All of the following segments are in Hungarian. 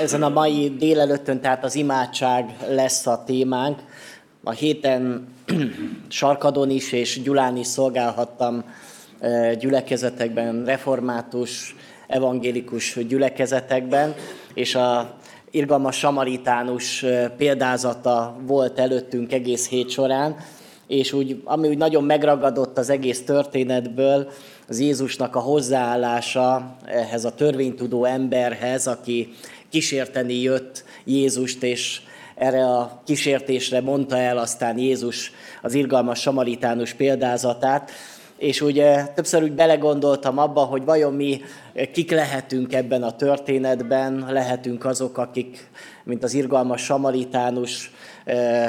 Ezen a mai délelőttön, tehát az imádság lesz a témánk. A héten Sarkadon is és Gyulán is szolgálhattam gyülekezetekben, református, evangélikus gyülekezetekben, és a irgalmas samaritánus példázata volt előttünk egész hét során, és úgy, ami úgy nagyon megragadott az egész történetből, az Jézusnak a hozzáállása ehhez a törvénytudó emberhez, aki kísérteni jött Jézust, és erre a kísértésre mondta el aztán Jézus az irgalmas samaritánus példázatát, és ugye többször úgy belegondoltam abba, hogy vajon mi kik lehetünk ebben a történetben, lehetünk azok, akik, mint az irgalmas samaritánus,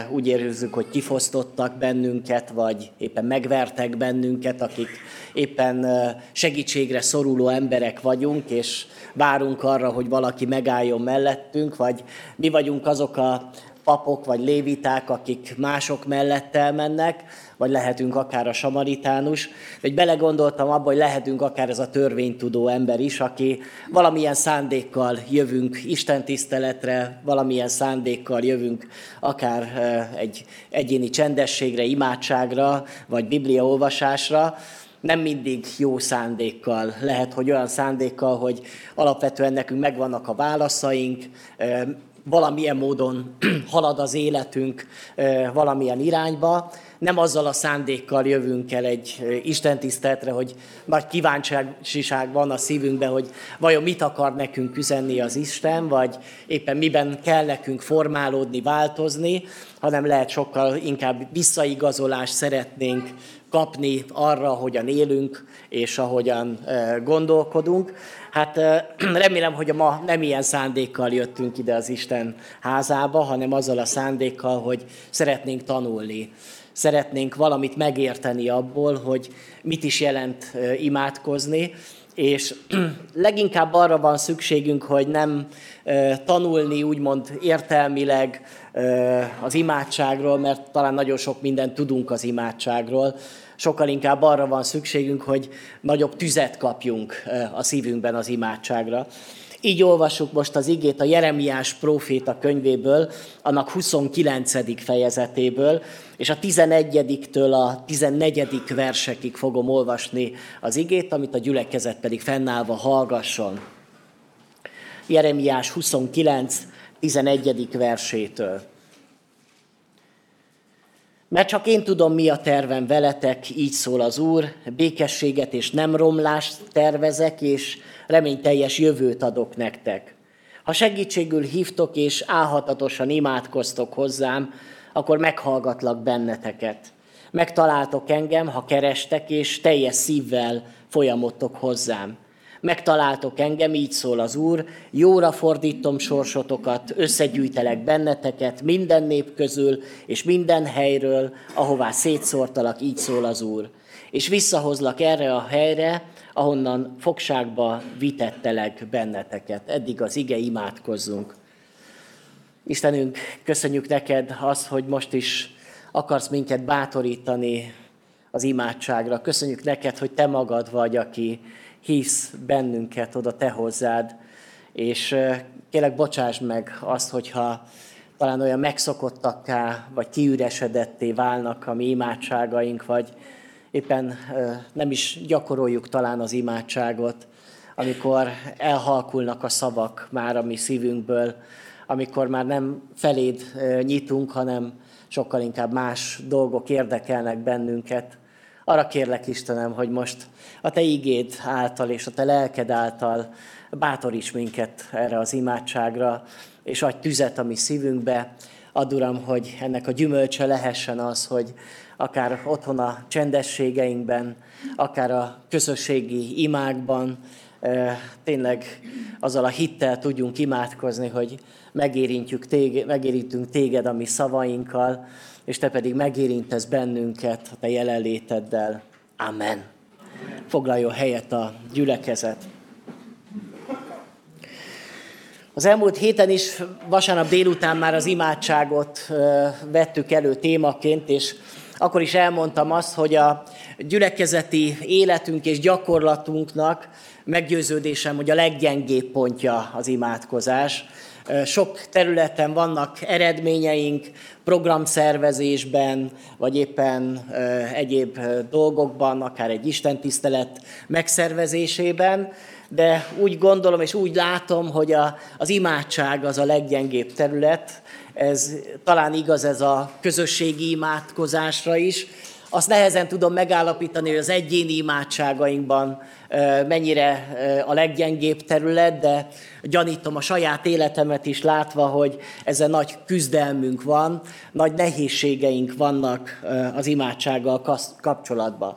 úgy érezzük, hogy kifosztottak bennünket, vagy éppen megvertek bennünket, akik éppen segítségre szoruló emberek vagyunk, és várunk arra, hogy valaki megálljon mellettünk, vagy mi vagyunk azok a papok vagy léviták, akik mások mellett elmennek, vagy lehetünk akár a samaritánus. Vagy belegondoltam abba, hogy lehetünk akár ez a törvénytudó ember is, aki valamilyen szándékkal jövünk Isten tiszteletre, valamilyen szándékkal jövünk akár egy egyéni csendességre, imádságra, vagy bibliaolvasásra, nem mindig jó szándékkal. Lehet, hogy olyan szándékkal, hogy alapvetően nekünk megvannak a válaszaink, valamilyen módon halad az életünk valamilyen irányba, nem azzal a szándékkal jövünk el egy istentiszteletre, hogy nagy kíváncsiság van a szívünkben, hogy vajon mit akar nekünk üzenni az Isten, vagy éppen miben kell nekünk formálódni, változni, hanem lehet sokkal inkább visszaigazolást szeretnénk kapni arra, hogyan élünk, és ahogyan gondolkodunk. Hát remélem, hogy ma nem ilyen szándékkal jöttünk ide az Isten házába, hanem azzal a szándékkal, hogy szeretnénk tanulni. Szeretnénk valamit megérteni abból, hogy mit is jelent imádkozni, és leginkább arra van szükségünk, hogy nem tanulni úgymond értelmileg az imádságról, mert talán nagyon sok mindent tudunk az imádságról, sokkal inkább arra van szükségünk, hogy nagyobb tüzet kapjunk a szívünkben az imádságra. Így olvassuk most az igét a Jeremiás próféta könyvéből, annak 29. fejezetéből, és a 11-től a 14. versekig fogom olvasni az igét, amit a gyülekezet pedig fennállva hallgasson. Jeremiás 29. 11. versétől. Mert csak én tudom, mi a tervem veletek, így szól az Úr, békességet és nem romlást tervezek, és reményteljes jövőt adok nektek. Ha segítségül hívtok és álhatatosan imádkoztok hozzám, akkor meghallgatlak benneteket. Megtaláltok engem, ha kerestek, és teljes szívvel folyamodtok hozzám. Megtaláltok engem, így szól az Úr, jóra fordítom sorsotokat, összegyűjtelek benneteket minden nép közül, és minden helyről, ahová szétszórtalak, így szól az Úr. És visszahozlak erre a helyre, ahonnan fogságba vitettelek benneteket. Eddig az ige imádkozzunk. Istenünk, köszönjük neked azt, hogy most is akarsz minket bátorítani az imádságra. Köszönjük neked, hogy te magad vagy, aki hívsz bennünket oda te hozzád, és kérlek bocsáss meg azt, hogyha talán olyan megszokottakká, vagy kiüresedetté válnak a mi imádságaink, vagy éppen nem is gyakoroljuk talán az imádságot, amikor elhalkulnak a szavak már a mi szívünkből, amikor már nem feléd nyitunk, hanem sokkal inkább más dolgok érdekelnek bennünket. Arra kérlek, Istenem, hogy most a Te igéd által és a Te lelked által bátoríts minket erre az imádságra, és adj tüzet a mi szívünkbe. Add, Uram, hogy ennek a gyümölcse lehessen az, hogy akár otthon a csendességeinkben, akár a közösségi imákban, tényleg azzal a hittel tudjunk imádkozni, hogy megérintjük téged, megérintünk téged a mi szavainkkal, és te pedig megérintesz bennünket a te jelenléteddel. Amen. Foglaljon helyet a gyülekezet. Az elmúlt héten is vasárnap délután már az imádságot vettük elő témaként, és akkor is elmondtam azt, hogy a gyülekezeti életünk és gyakorlatunknak meggyőződésem, hogy a leggyengébb pontja az imádkozás. Sok területen vannak eredményeink, programszervezésben, vagy éppen egyéb dolgokban, akár egy istentisztelet megszervezésében, de úgy gondolom és úgy látom, hogy a, az imádság az a leggyengébb terület. Ez talán igaz ez a közösségi imádkozásra is. Azt nehezen tudom megállapítani, hogy az egyéni imádságainkban mennyire a leggyengébb terület, de gyanítom a saját életemet is látva, hogy ezzel nagy küzdelmünk van, nagy nehézségeink vannak az imádsággal kapcsolatban.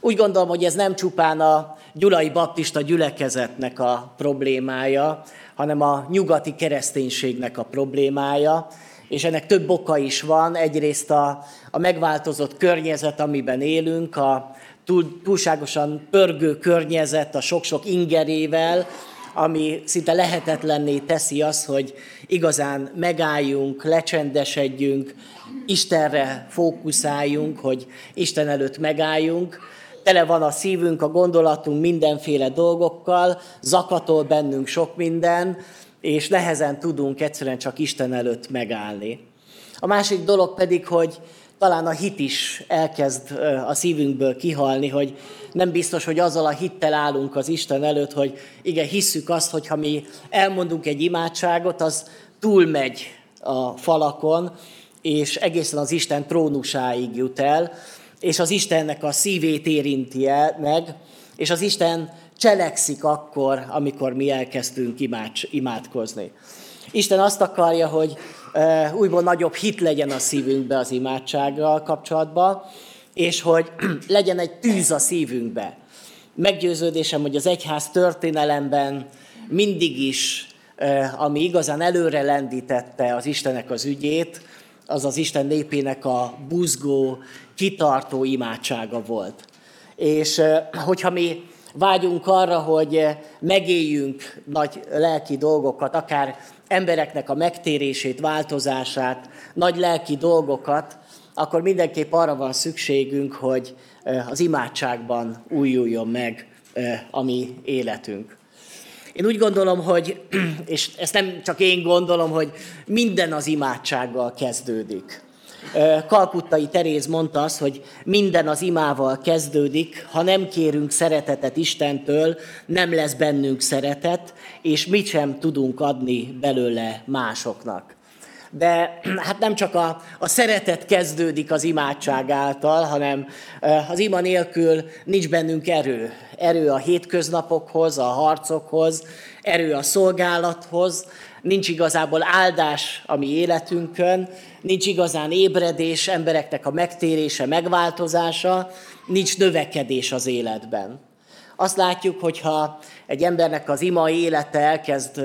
Úgy gondolom, hogy ez nem csupán a gyulai baptista gyülekezetnek a problémája, hanem a nyugati kereszténységnek a problémája, és ennek több oka is van. Egyrészt a, a megváltozott környezet, amiben élünk, a túl, túlságosan pörgő környezet a sok-sok ingerével, ami szinte lehetetlenné teszi azt, hogy igazán megálljunk, lecsendesedjünk, Istenre fókuszáljunk, hogy Isten előtt megálljunk. Tele van a szívünk, a gondolatunk mindenféle dolgokkal, zakatol bennünk sok minden, és nehezen tudunk egyszerűen csak Isten előtt megállni. A másik dolog pedig, hogy talán a hit is elkezd a szívünkből kihalni, hogy nem biztos, hogy azzal a hittel állunk az Isten előtt, hogy igen, hisszük azt, hogy ha mi elmondunk egy imádságot, az túlmegy a falakon, és egészen az Isten trónusáig jut el, és az Istennek a szívét érinti el meg, és az Isten cselekszik akkor, amikor mi elkezdtünk imádkozni. Isten azt akarja, hogy újból nagyobb hit legyen a szívünkbe az imádsággal kapcsolatban, és hogy legyen egy tűz a szívünkbe. Meggyőződésem, hogy az egyház történelemben mindig is, ami igazán előre lendítette az Istenek az ügyét, az az Isten népének a buzgó, kitartó imádsága volt. És hogyha mi vágyunk arra, hogy megéljünk nagy lelki dolgokat, akár embereknek a megtérését, változását, nagy lelki dolgokat, akkor mindenképp arra van szükségünk, hogy az imádságban újuljon meg a mi életünk. Én úgy gondolom, hogy, és ezt nem csak én gondolom, hogy minden az imádsággal kezdődik. Kalkuttai Teréz mondta azt, hogy minden az imával kezdődik, ha nem kérünk szeretetet Istentől, nem lesz bennünk szeretet, és mit sem tudunk adni belőle másoknak. De hát nem csak a, a szeretet kezdődik az imádság által, hanem az ima nélkül nincs bennünk erő. Erő a hétköznapokhoz, a harcokhoz, erő a szolgálathoz, nincs igazából áldás a mi életünkön, nincs igazán ébredés, embereknek a megtérése, megváltozása, nincs növekedés az életben. Azt látjuk, hogyha egy embernek az ima élete elkezd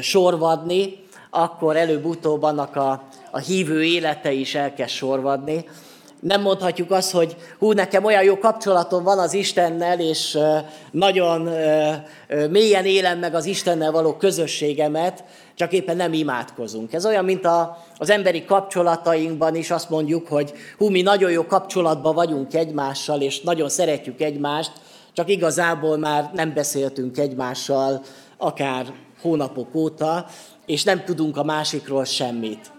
sorvadni, akkor előbb-utóbb annak a, a hívő élete is elkezd sorvadni. Nem mondhatjuk azt, hogy hú, nekem olyan jó kapcsolatom van az Istennel, és nagyon mélyen élem meg az Istennel való közösségemet, csak éppen nem imádkozunk. Ez olyan, mint a, az emberi kapcsolatainkban is azt mondjuk, hogy hú, mi nagyon jó kapcsolatban vagyunk egymással, és nagyon szeretjük egymást, csak igazából már nem beszéltünk egymással akár hónapok óta, és nem tudunk a másikról semmit.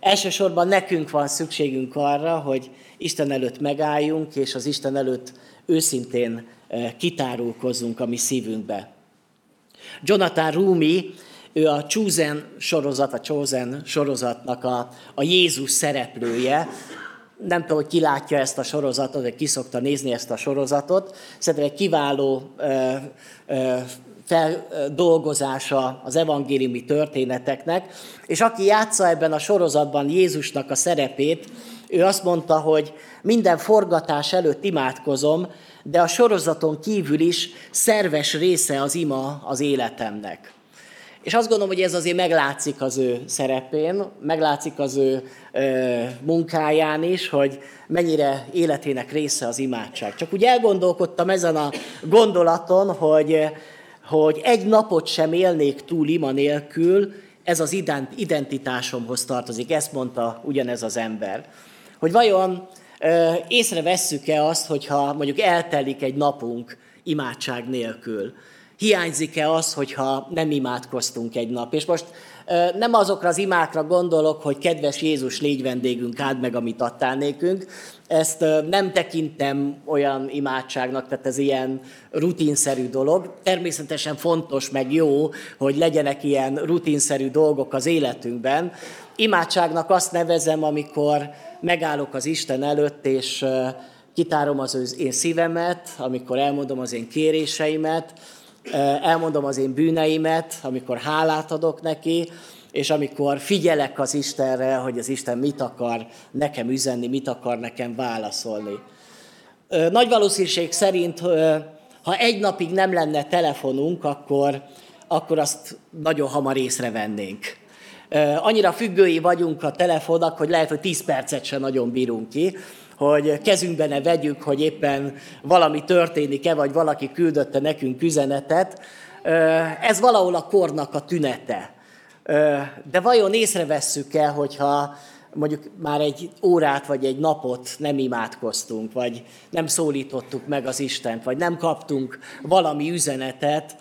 Elsősorban nekünk van szükségünk arra, hogy Isten előtt megálljunk, és az Isten előtt őszintén eh, kitárulkozzunk a mi szívünkbe. Jonathan Rumi, ő a Chosen sorozat, a Chosen sorozatnak a, a Jézus szereplője. Nem tudom, hogy ki látja ezt a sorozatot, vagy ki szokta nézni ezt a sorozatot. Szerintem egy kiváló ö, ö, feldolgozása az evangéliumi történeteknek, és aki játsza ebben a sorozatban Jézusnak a szerepét, ő azt mondta, hogy minden forgatás előtt imádkozom, de a sorozaton kívül is szerves része az ima az életemnek. És azt gondolom, hogy ez azért meglátszik az ő szerepén, meglátszik az ő ö, munkáján is, hogy mennyire életének része az imádság. Csak úgy elgondolkodtam ezen a gondolaton, hogy hogy egy napot sem élnék túl ima nélkül, ez az identitásomhoz tartozik. Ezt mondta ugyanez az ember. Hogy vajon észrevesszük-e azt, hogyha mondjuk eltelik egy napunk imádság nélkül. Hiányzik-e az, hogyha nem imádkoztunk egy nap. És most nem azokra az imákra gondolok, hogy kedves Jézus, légy vendégünk, áld meg, amit adtál nékünk. Ezt nem tekintem olyan imádságnak, tehát ez ilyen rutinszerű dolog. Természetesen fontos, meg jó, hogy legyenek ilyen rutinszerű dolgok az életünkben. Imádságnak azt nevezem, amikor megállok az Isten előtt, és kitárom az én szívemet, amikor elmondom az én kéréseimet, elmondom az én bűneimet, amikor hálát adok neki, és amikor figyelek az Istenre, hogy az Isten mit akar nekem üzenni, mit akar nekem válaszolni. Nagy valószínűség szerint, ha egy napig nem lenne telefonunk, akkor, akkor azt nagyon hamar észrevennénk. Annyira függői vagyunk a telefonnak, hogy lehet, hogy 10 percet sem nagyon bírunk ki, hogy kezünkbe ne vegyük, hogy éppen valami történik-e, vagy valaki küldötte nekünk üzenetet. Ez valahol a kornak a tünete. De vajon észrevesszük-e, hogyha mondjuk már egy órát vagy egy napot nem imádkoztunk, vagy nem szólítottuk meg az Istent, vagy nem kaptunk valami üzenetet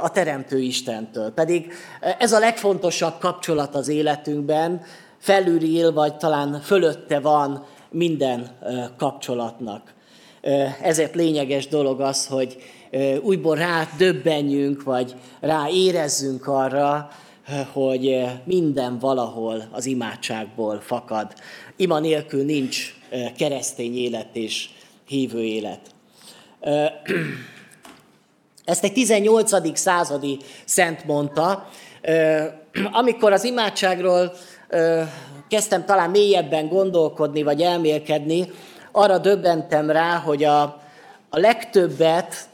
a Teremtő Istentől. Pedig ez a legfontosabb kapcsolat az életünkben, felülről, vagy talán fölötte van minden kapcsolatnak. Ezért lényeges dolog az, hogy újból rá döbbenjünk, vagy rá érezzünk arra, hogy minden valahol az imádságból fakad. Ima nélkül nincs keresztény élet és hívő élet. Ezt egy 18. századi szent mondta, amikor az imádságról kezdtem talán mélyebben gondolkodni, vagy elmélkedni, arra döbbentem rá, hogy a, a legtöbbet,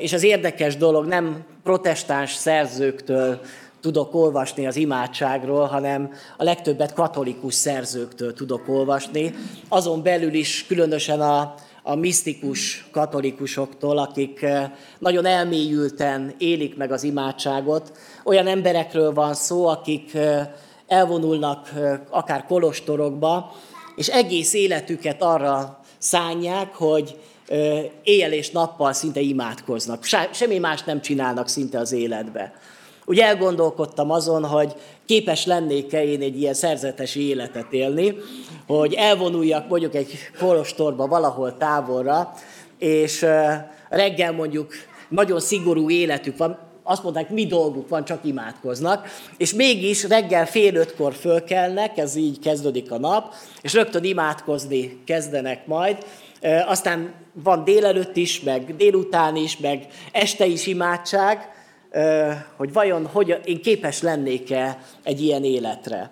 és az érdekes dolog, nem protestáns szerzőktől tudok olvasni az imádságról, hanem a legtöbbet katolikus szerzőktől tudok olvasni. Azon belül is különösen a, a misztikus katolikusoktól, akik nagyon elmélyülten élik meg az imádságot. Olyan emberekről van szó, akik elvonulnak akár kolostorokba, és egész életüket arra szánják, hogy éjjel és nappal szinte imádkoznak. Semmi más nem csinálnak szinte az életbe. Úgy elgondolkodtam azon, hogy képes lennék-e én egy ilyen szerzetes életet élni, hogy elvonuljak mondjuk egy kolostorba valahol távolra, és reggel mondjuk nagyon szigorú életük van, azt mondták, mi dolguk van, csak imádkoznak, és mégis reggel fél ötkor fölkelnek, ez így kezdődik a nap, és rögtön imádkozni kezdenek majd, aztán van délelőtt is, meg délután is, meg este is imádság, hogy vajon hogy én képes lennék-e egy ilyen életre.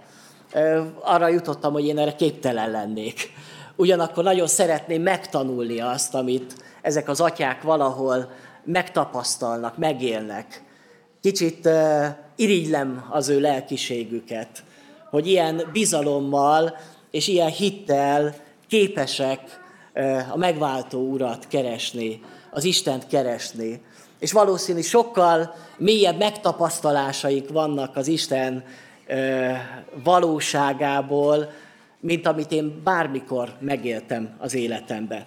Arra jutottam, hogy én erre képtelen lennék. Ugyanakkor nagyon szeretném megtanulni azt, amit ezek az atyák valahol megtapasztalnak, megélnek. Kicsit irigylem az ő lelkiségüket, hogy ilyen bizalommal és ilyen hittel képesek a megváltó urat keresni, az Istent keresni. És valószínű sokkal mélyebb megtapasztalásaik vannak az Isten valóságából, mint amit én bármikor megéltem az életemben.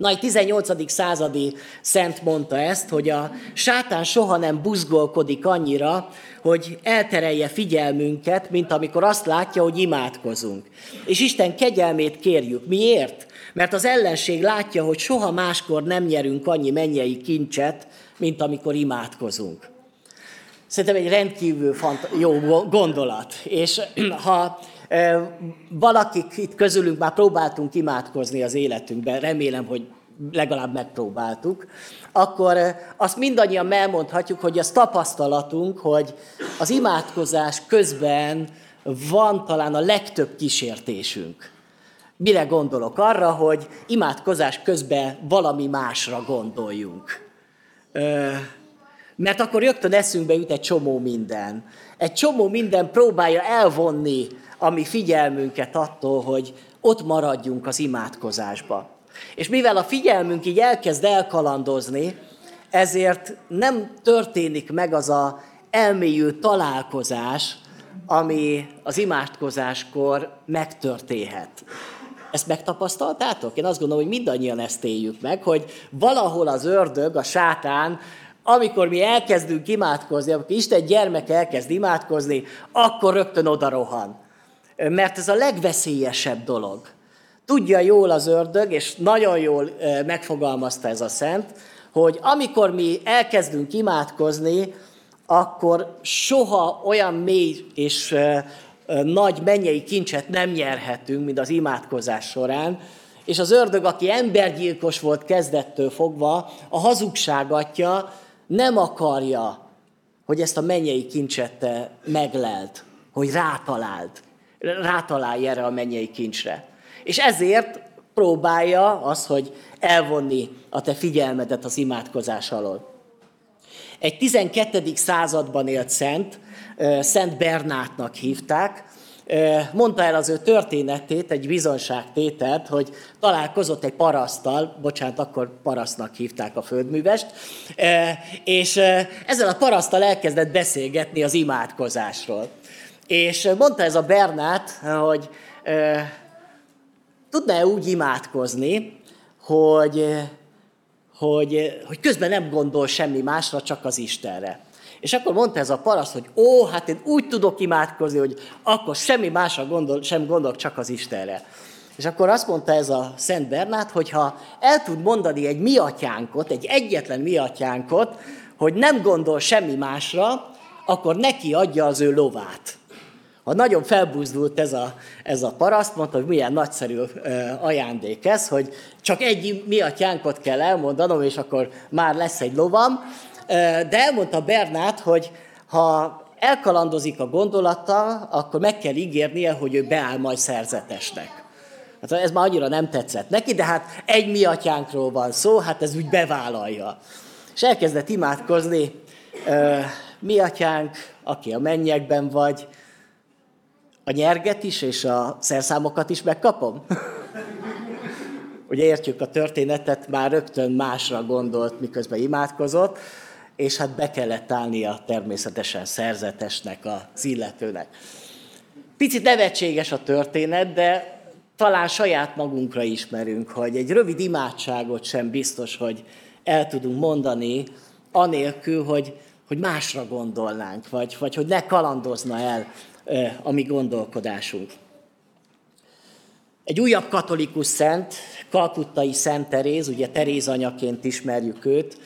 Na, egy 18. századi szent mondta ezt, hogy a sátán soha nem buzgolkodik annyira, hogy elterelje figyelmünket, mint amikor azt látja, hogy imádkozunk. És Isten kegyelmét kérjük. Miért? Mert az ellenség látja, hogy soha máskor nem nyerünk annyi mennyei kincset, mint amikor imádkozunk. Szerintem egy rendkívül jó gondolat. És ha valakik itt közülünk már próbáltunk imádkozni az életünkben, remélem, hogy legalább megpróbáltuk, akkor azt mindannyian elmondhatjuk, hogy az tapasztalatunk, hogy az imádkozás közben van talán a legtöbb kísértésünk. Mire gondolok? Arra, hogy imádkozás közben valami másra gondoljunk. Mert akkor rögtön eszünkbe jut egy csomó minden. Egy csomó minden próbálja elvonni a mi figyelmünket attól, hogy ott maradjunk az imádkozásba. És mivel a figyelmünk így elkezd elkalandozni, ezért nem történik meg az a elmélyű találkozás, ami az imádkozáskor megtörténhet. Ezt megtapasztaltátok? Én azt gondolom, hogy mindannyian ezt éljük meg, hogy valahol az ördög, a sátán amikor mi elkezdünk imádkozni, amikor Isten gyermek elkezd imádkozni, akkor rögtön oda rohan. Mert ez a legveszélyesebb dolog. Tudja jól az ördög, és nagyon jól megfogalmazta ez a szent, hogy amikor mi elkezdünk imádkozni, akkor soha olyan mély és nagy mennyei kincset nem nyerhetünk, mint az imádkozás során, és az ördög, aki embergyilkos volt kezdettől fogva, a hazugságatja nem akarja, hogy ezt a mennyei kincset meglelt, hogy rátaláld, rátalálj erre a mennyei kincsre. És ezért próbálja az, hogy elvonni a te figyelmedet az imádkozás alól. Egy 12. században élt szent, Szent Bernátnak hívták, mondta el az ő történetét, egy bizonságtételt, hogy találkozott egy parasztal, bocsánat, akkor parasztnak hívták a földművest, és ezzel a parasztal elkezdett beszélgetni az imádkozásról. És mondta ez a Bernát, hogy tudná-e úgy imádkozni, hogy, hogy, hogy közben nem gondol semmi másra, csak az Istenre. És akkor mondta ez a paraszt, hogy ó, hát én úgy tudok imádkozni, hogy akkor semmi másra gondol, sem gondolok, csak az Istenre. És akkor azt mondta ez a Szent Bernát, hogy ha el tud mondani egy mi atyánkot, egy egyetlen mi atyánkot, hogy nem gondol semmi másra, akkor neki adja az ő lovát. Ha nagyon felbuzdult ez a, ez a paraszt, mondta, hogy milyen nagyszerű ajándék ez, hogy csak egy mi atyánkot kell elmondanom, és akkor már lesz egy lovam, de elmondta Bernát, hogy ha elkalandozik a gondolata, akkor meg kell ígérnie, hogy ő beáll majd szerzetesnek. Hát ez már annyira nem tetszett neki, de hát egy mi atyánkról van szó, hát ez úgy bevállalja. És elkezdett imádkozni, mi atyánk, aki a mennyekben vagy, a nyerget is és a szerszámokat is megkapom? Ugye értjük a történetet, már rögtön másra gondolt, miközben imádkozott, és hát be kellett állnia természetesen szerzetesnek, az illetőnek. Picit nevetséges a történet, de talán saját magunkra ismerünk, hogy egy rövid imádságot sem biztos, hogy el tudunk mondani, anélkül, hogy, hogy másra gondolnánk, vagy, vagy hogy ne kalandozna el a mi gondolkodásunk. Egy újabb katolikus szent, kalkuttai Szent Teréz, ugye Teréz anyaként ismerjük őt,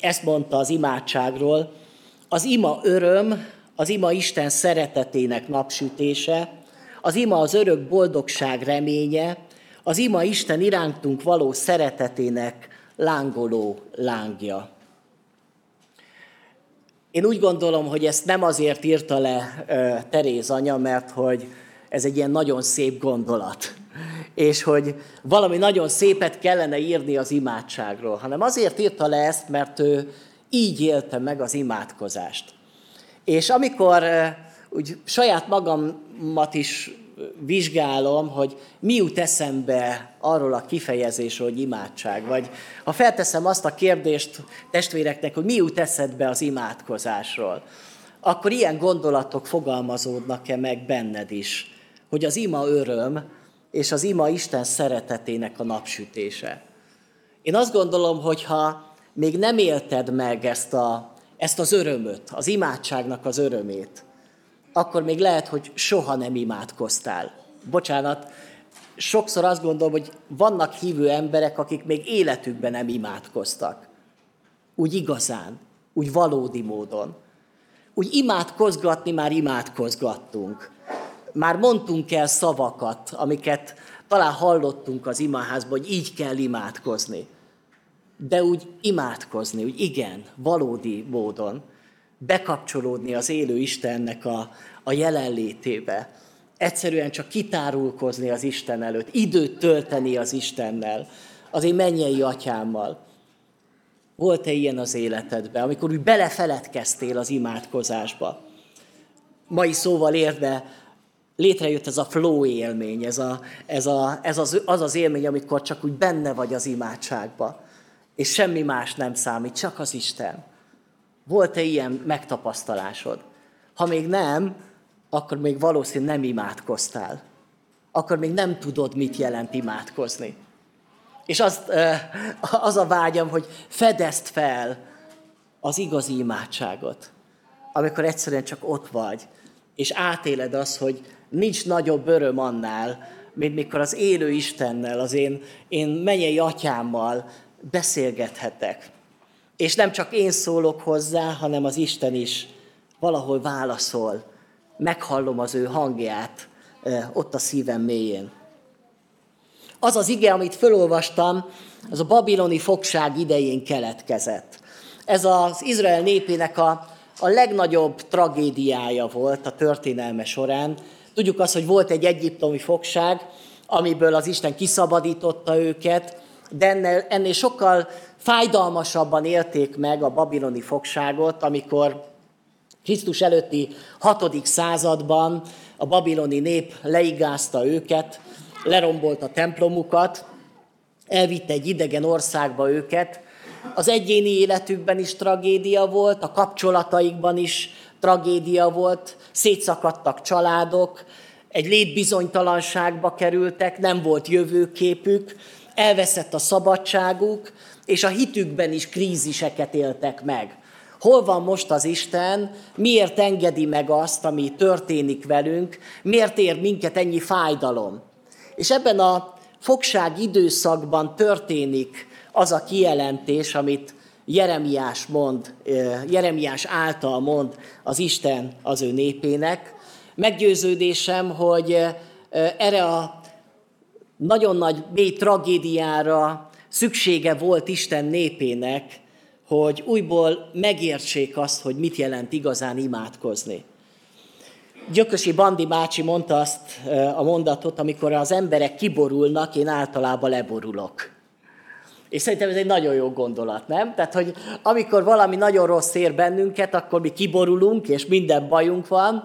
ezt mondta az imádságról, az ima öröm, az ima Isten szeretetének napsütése, az ima az örök boldogság reménye, az ima Isten irántunk való szeretetének lángoló lángja. Én úgy gondolom, hogy ezt nem azért írta le Teréz anya, mert hogy ez egy ilyen nagyon szép gondolat és hogy valami nagyon szépet kellene írni az imádságról, hanem azért írta le ezt, mert ő így élte meg az imádkozást. És amikor úgy saját magamat is vizsgálom, hogy mi jut eszembe arról a kifejezésről, hogy imádság, vagy ha felteszem azt a kérdést testvéreknek, hogy mi jut eszedbe az imádkozásról, akkor ilyen gondolatok fogalmazódnak-e meg benned is, hogy az ima öröm, és az ima Isten szeretetének a napsütése. Én azt gondolom, hogy ha még nem élted meg ezt, a, ezt az örömöt, az imádságnak az örömét, akkor még lehet, hogy soha nem imádkoztál. Bocsánat, sokszor azt gondolom, hogy vannak hívő emberek, akik még életükben nem imádkoztak. Úgy igazán, úgy valódi módon. Úgy imádkozgatni már imádkozgattunk már mondtunk el szavakat, amiket talán hallottunk az imaházban, hogy így kell imádkozni. De úgy imádkozni, úgy igen, valódi módon, bekapcsolódni az élő Istennek a, a jelenlétébe. Egyszerűen csak kitárulkozni az Isten előtt, időt tölteni az Istennel, az én mennyei atyámmal. Volt-e ilyen az életedben, amikor úgy belefeledkeztél az imádkozásba? Mai szóval érve létrejött ez a flow élmény, ez, a, ez, a, ez az, az az élmény, amikor csak úgy benne vagy az imádságba, és semmi más nem számít, csak az Isten. Volt-e ilyen megtapasztalásod? Ha még nem, akkor még valószínűleg nem imádkoztál. Akkor még nem tudod, mit jelent imádkozni. És az, az a vágyam, hogy fedezd fel az igazi imádságot. Amikor egyszerűen csak ott vagy, és átéled azt, hogy nincs nagyobb öröm annál, mint mikor az élő Istennel, az én, én menyei atyámmal beszélgethetek. És nem csak én szólok hozzá, hanem az Isten is valahol válaszol. Meghallom az ő hangját ott a szívem mélyén. Az az ige, amit felolvastam, az a babiloni fogság idején keletkezett. Ez az Izrael népének a, a legnagyobb tragédiája volt a történelme során. Tudjuk azt, hogy volt egy egyiptomi fogság, amiből az Isten kiszabadította őket, de ennél, ennél sokkal fájdalmasabban élték meg a babiloni fogságot, amikor Krisztus előtti hatodik században a babiloni nép leigázta őket, lerombolt a templomukat, elvitte egy idegen országba őket. Az egyéni életükben is tragédia volt, a kapcsolataikban is tragédia volt, szétszakadtak családok, egy létbizonytalanságba kerültek, nem volt jövőképük, elveszett a szabadságuk, és a hitükben is kríziseket éltek meg. Hol van most az Isten, miért engedi meg azt, ami történik velünk, miért ér minket ennyi fájdalom? És ebben a fogság időszakban történik az a kijelentés, amit Jeremiás mond, Jeremiás által mond az Isten az ő népének. Meggyőződésem, hogy erre a nagyon nagy mély tragédiára szüksége volt Isten népének, hogy újból megértsék azt, hogy mit jelent igazán imádkozni. Gyökösi Bandi bácsi mondta azt a mondatot, amikor az emberek kiborulnak, én általában leborulok. És szerintem ez egy nagyon jó gondolat, nem? Tehát, hogy amikor valami nagyon rossz ér bennünket, akkor mi kiborulunk, és minden bajunk van,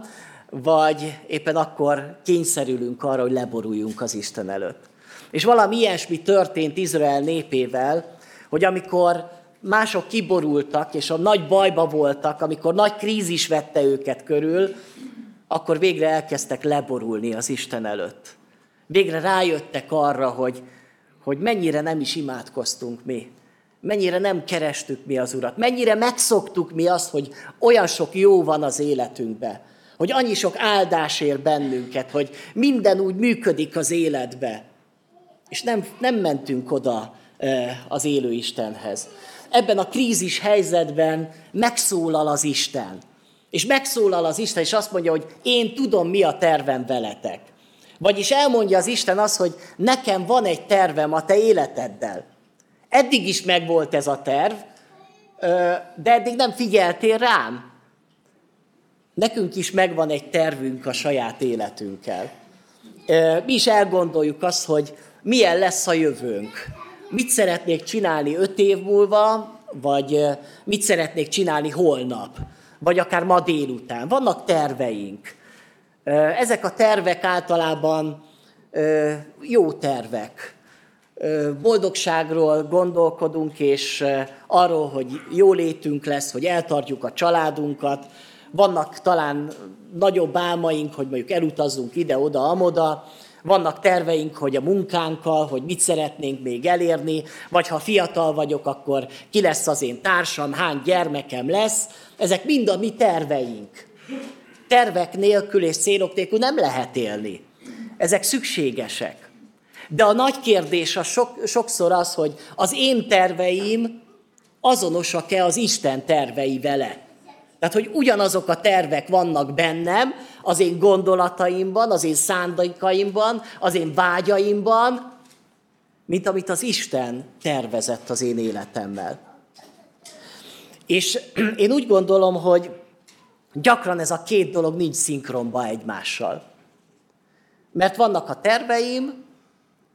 vagy éppen akkor kényszerülünk arra, hogy leboruljunk az Isten előtt. És valami ilyesmi történt Izrael népével, hogy amikor mások kiborultak, és a nagy bajba voltak, amikor nagy krízis vette őket körül, akkor végre elkezdtek leborulni az Isten előtt. Végre rájöttek arra, hogy, hogy mennyire nem is imádkoztunk mi. Mennyire nem kerestük mi az Urat. Mennyire megszoktuk mi azt, hogy olyan sok jó van az életünkbe. Hogy annyi sok áldás ér bennünket, hogy minden úgy működik az életbe. És nem, nem mentünk oda az élő Istenhez. Ebben a krízis helyzetben megszólal az Isten. És megszólal az Isten, és azt mondja, hogy én tudom, mi a tervem veletek. Vagyis elmondja az Isten azt, hogy nekem van egy tervem a te életeddel. Eddig is megvolt ez a terv, de eddig nem figyeltél rám. Nekünk is megvan egy tervünk a saját életünkkel. Mi is elgondoljuk azt, hogy milyen lesz a jövőnk. Mit szeretnék csinálni öt év múlva, vagy mit szeretnék csinálni holnap vagy akár ma délután. Vannak terveink. Ezek a tervek általában jó tervek. Boldogságról gondolkodunk, és arról, hogy jó létünk lesz, hogy eltartjuk a családunkat. Vannak talán nagyobb álmaink, hogy mondjuk elutazzunk ide-oda, amoda, vannak terveink, hogy a munkánkkal, hogy mit szeretnénk még elérni, vagy ha fiatal vagyok, akkor ki lesz az én társam, hány gyermekem lesz. Ezek mind a mi terveink. Tervek nélkül és célok nélkül nem lehet élni. Ezek szükségesek. De a nagy kérdés a sok, sokszor az, hogy az én terveim azonosak-e az Isten tervei vele. Tehát, hogy ugyanazok a tervek vannak bennem, az én gondolataimban, az én szándékaimban, az én vágyaimban, mint amit az Isten tervezett az én életemmel. És én úgy gondolom, hogy gyakran ez a két dolog nincs szinkronba egymással. Mert vannak a terveim,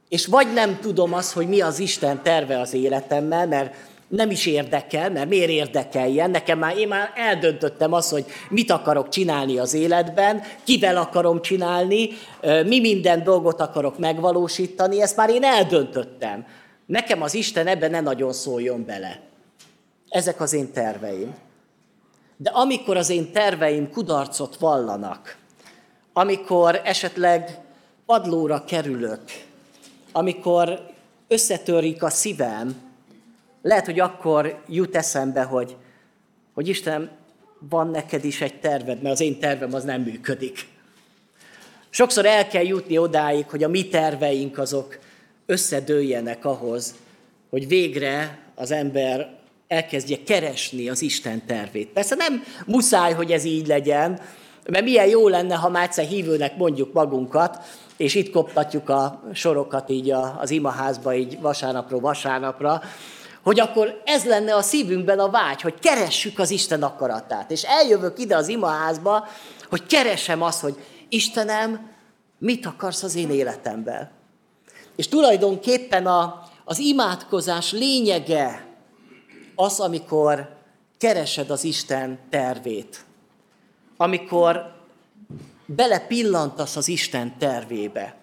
és vagy nem tudom azt, hogy mi az Isten terve az életemmel, mert nem is érdekel, mert miért érdekeljen? Nekem már, én már eldöntöttem azt, hogy mit akarok csinálni az életben, kivel akarom csinálni, mi minden dolgot akarok megvalósítani, ezt már én eldöntöttem. Nekem az Isten ebben ne nagyon szóljon bele. Ezek az én terveim. De amikor az én terveim kudarcot vallanak, amikor esetleg padlóra kerülök, amikor összetörik a szívem, lehet, hogy akkor jut eszembe, hogy hogy Isten, van neked is egy terved, mert az én tervem az nem működik. Sokszor el kell jutni odáig, hogy a mi terveink azok összedőljenek ahhoz, hogy végre az ember elkezdje keresni az Isten tervét. Persze nem muszáj, hogy ez így legyen, mert milyen jó lenne, ha már egyszer hívőnek mondjuk magunkat, és itt koptatjuk a sorokat így az imaházba, így vasárnapról vasárnapra, hogy akkor ez lenne a szívünkben a vágy, hogy keressük az Isten akaratát. És eljövök ide az imaházba, hogy keresem azt, hogy Istenem, mit akarsz az én életemben? És tulajdonképpen a, az imádkozás lényege az, amikor keresed az Isten tervét. Amikor belepillantasz az Isten tervébe.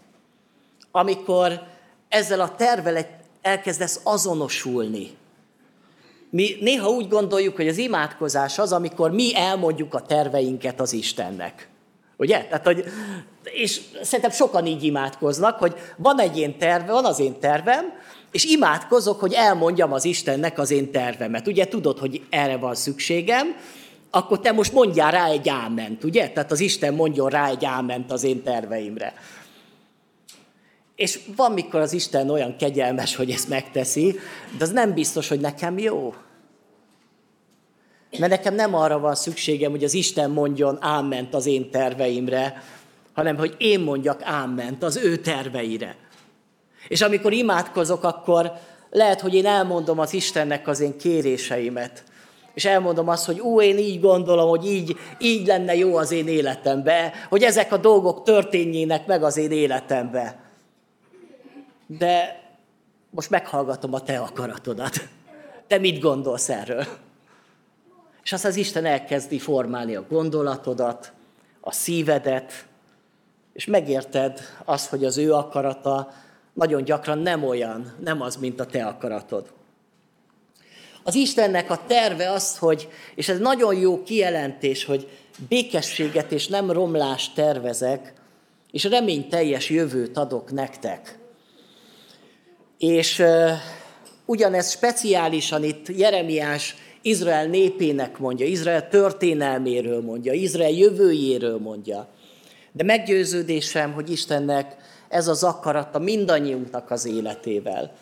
Amikor ezzel a tervel elkezdesz azonosulni. Mi néha úgy gondoljuk, hogy az imádkozás az, amikor mi elmondjuk a terveinket az Istennek. Ugye? Tehát, hogy, és szerintem sokan így imádkoznak, hogy van egy én terve, van az én tervem, és imádkozok, hogy elmondjam az Istennek az én tervemet. Ugye tudod, hogy erre van szükségem, akkor te most mondjál rá egy áment, ugye? Tehát az Isten mondjon rá egy áment az én terveimre. És van, mikor az Isten olyan kegyelmes, hogy ezt megteszi, de az nem biztos, hogy nekem jó. Mert nekem nem arra van szükségem, hogy az Isten mondjon áment az én terveimre, hanem hogy én mondjak áment az ő terveire. És amikor imádkozok, akkor lehet, hogy én elmondom az Istennek az én kéréseimet. És elmondom azt, hogy ú, én így gondolom, hogy így, így lenne jó az én életembe, hogy ezek a dolgok történjének meg az én életembe. De most meghallgatom a te akaratodat. Te mit gondolsz erről? És azt az Isten elkezdi formálni a gondolatodat, a szívedet, és megérted azt, hogy az ő akarata nagyon gyakran nem olyan, nem az, mint a te akaratod. Az Istennek a terve az, hogy, és ez nagyon jó kijelentés, hogy békességet és nem romlást tervezek, és reményteljes jövőt adok nektek. És uh, ugyanez speciálisan itt Jeremiás Izrael népének mondja, Izrael történelméről mondja, Izrael jövőjéről mondja. De meggyőződésem, hogy Istennek ez az akarata mindannyiunknak az életével.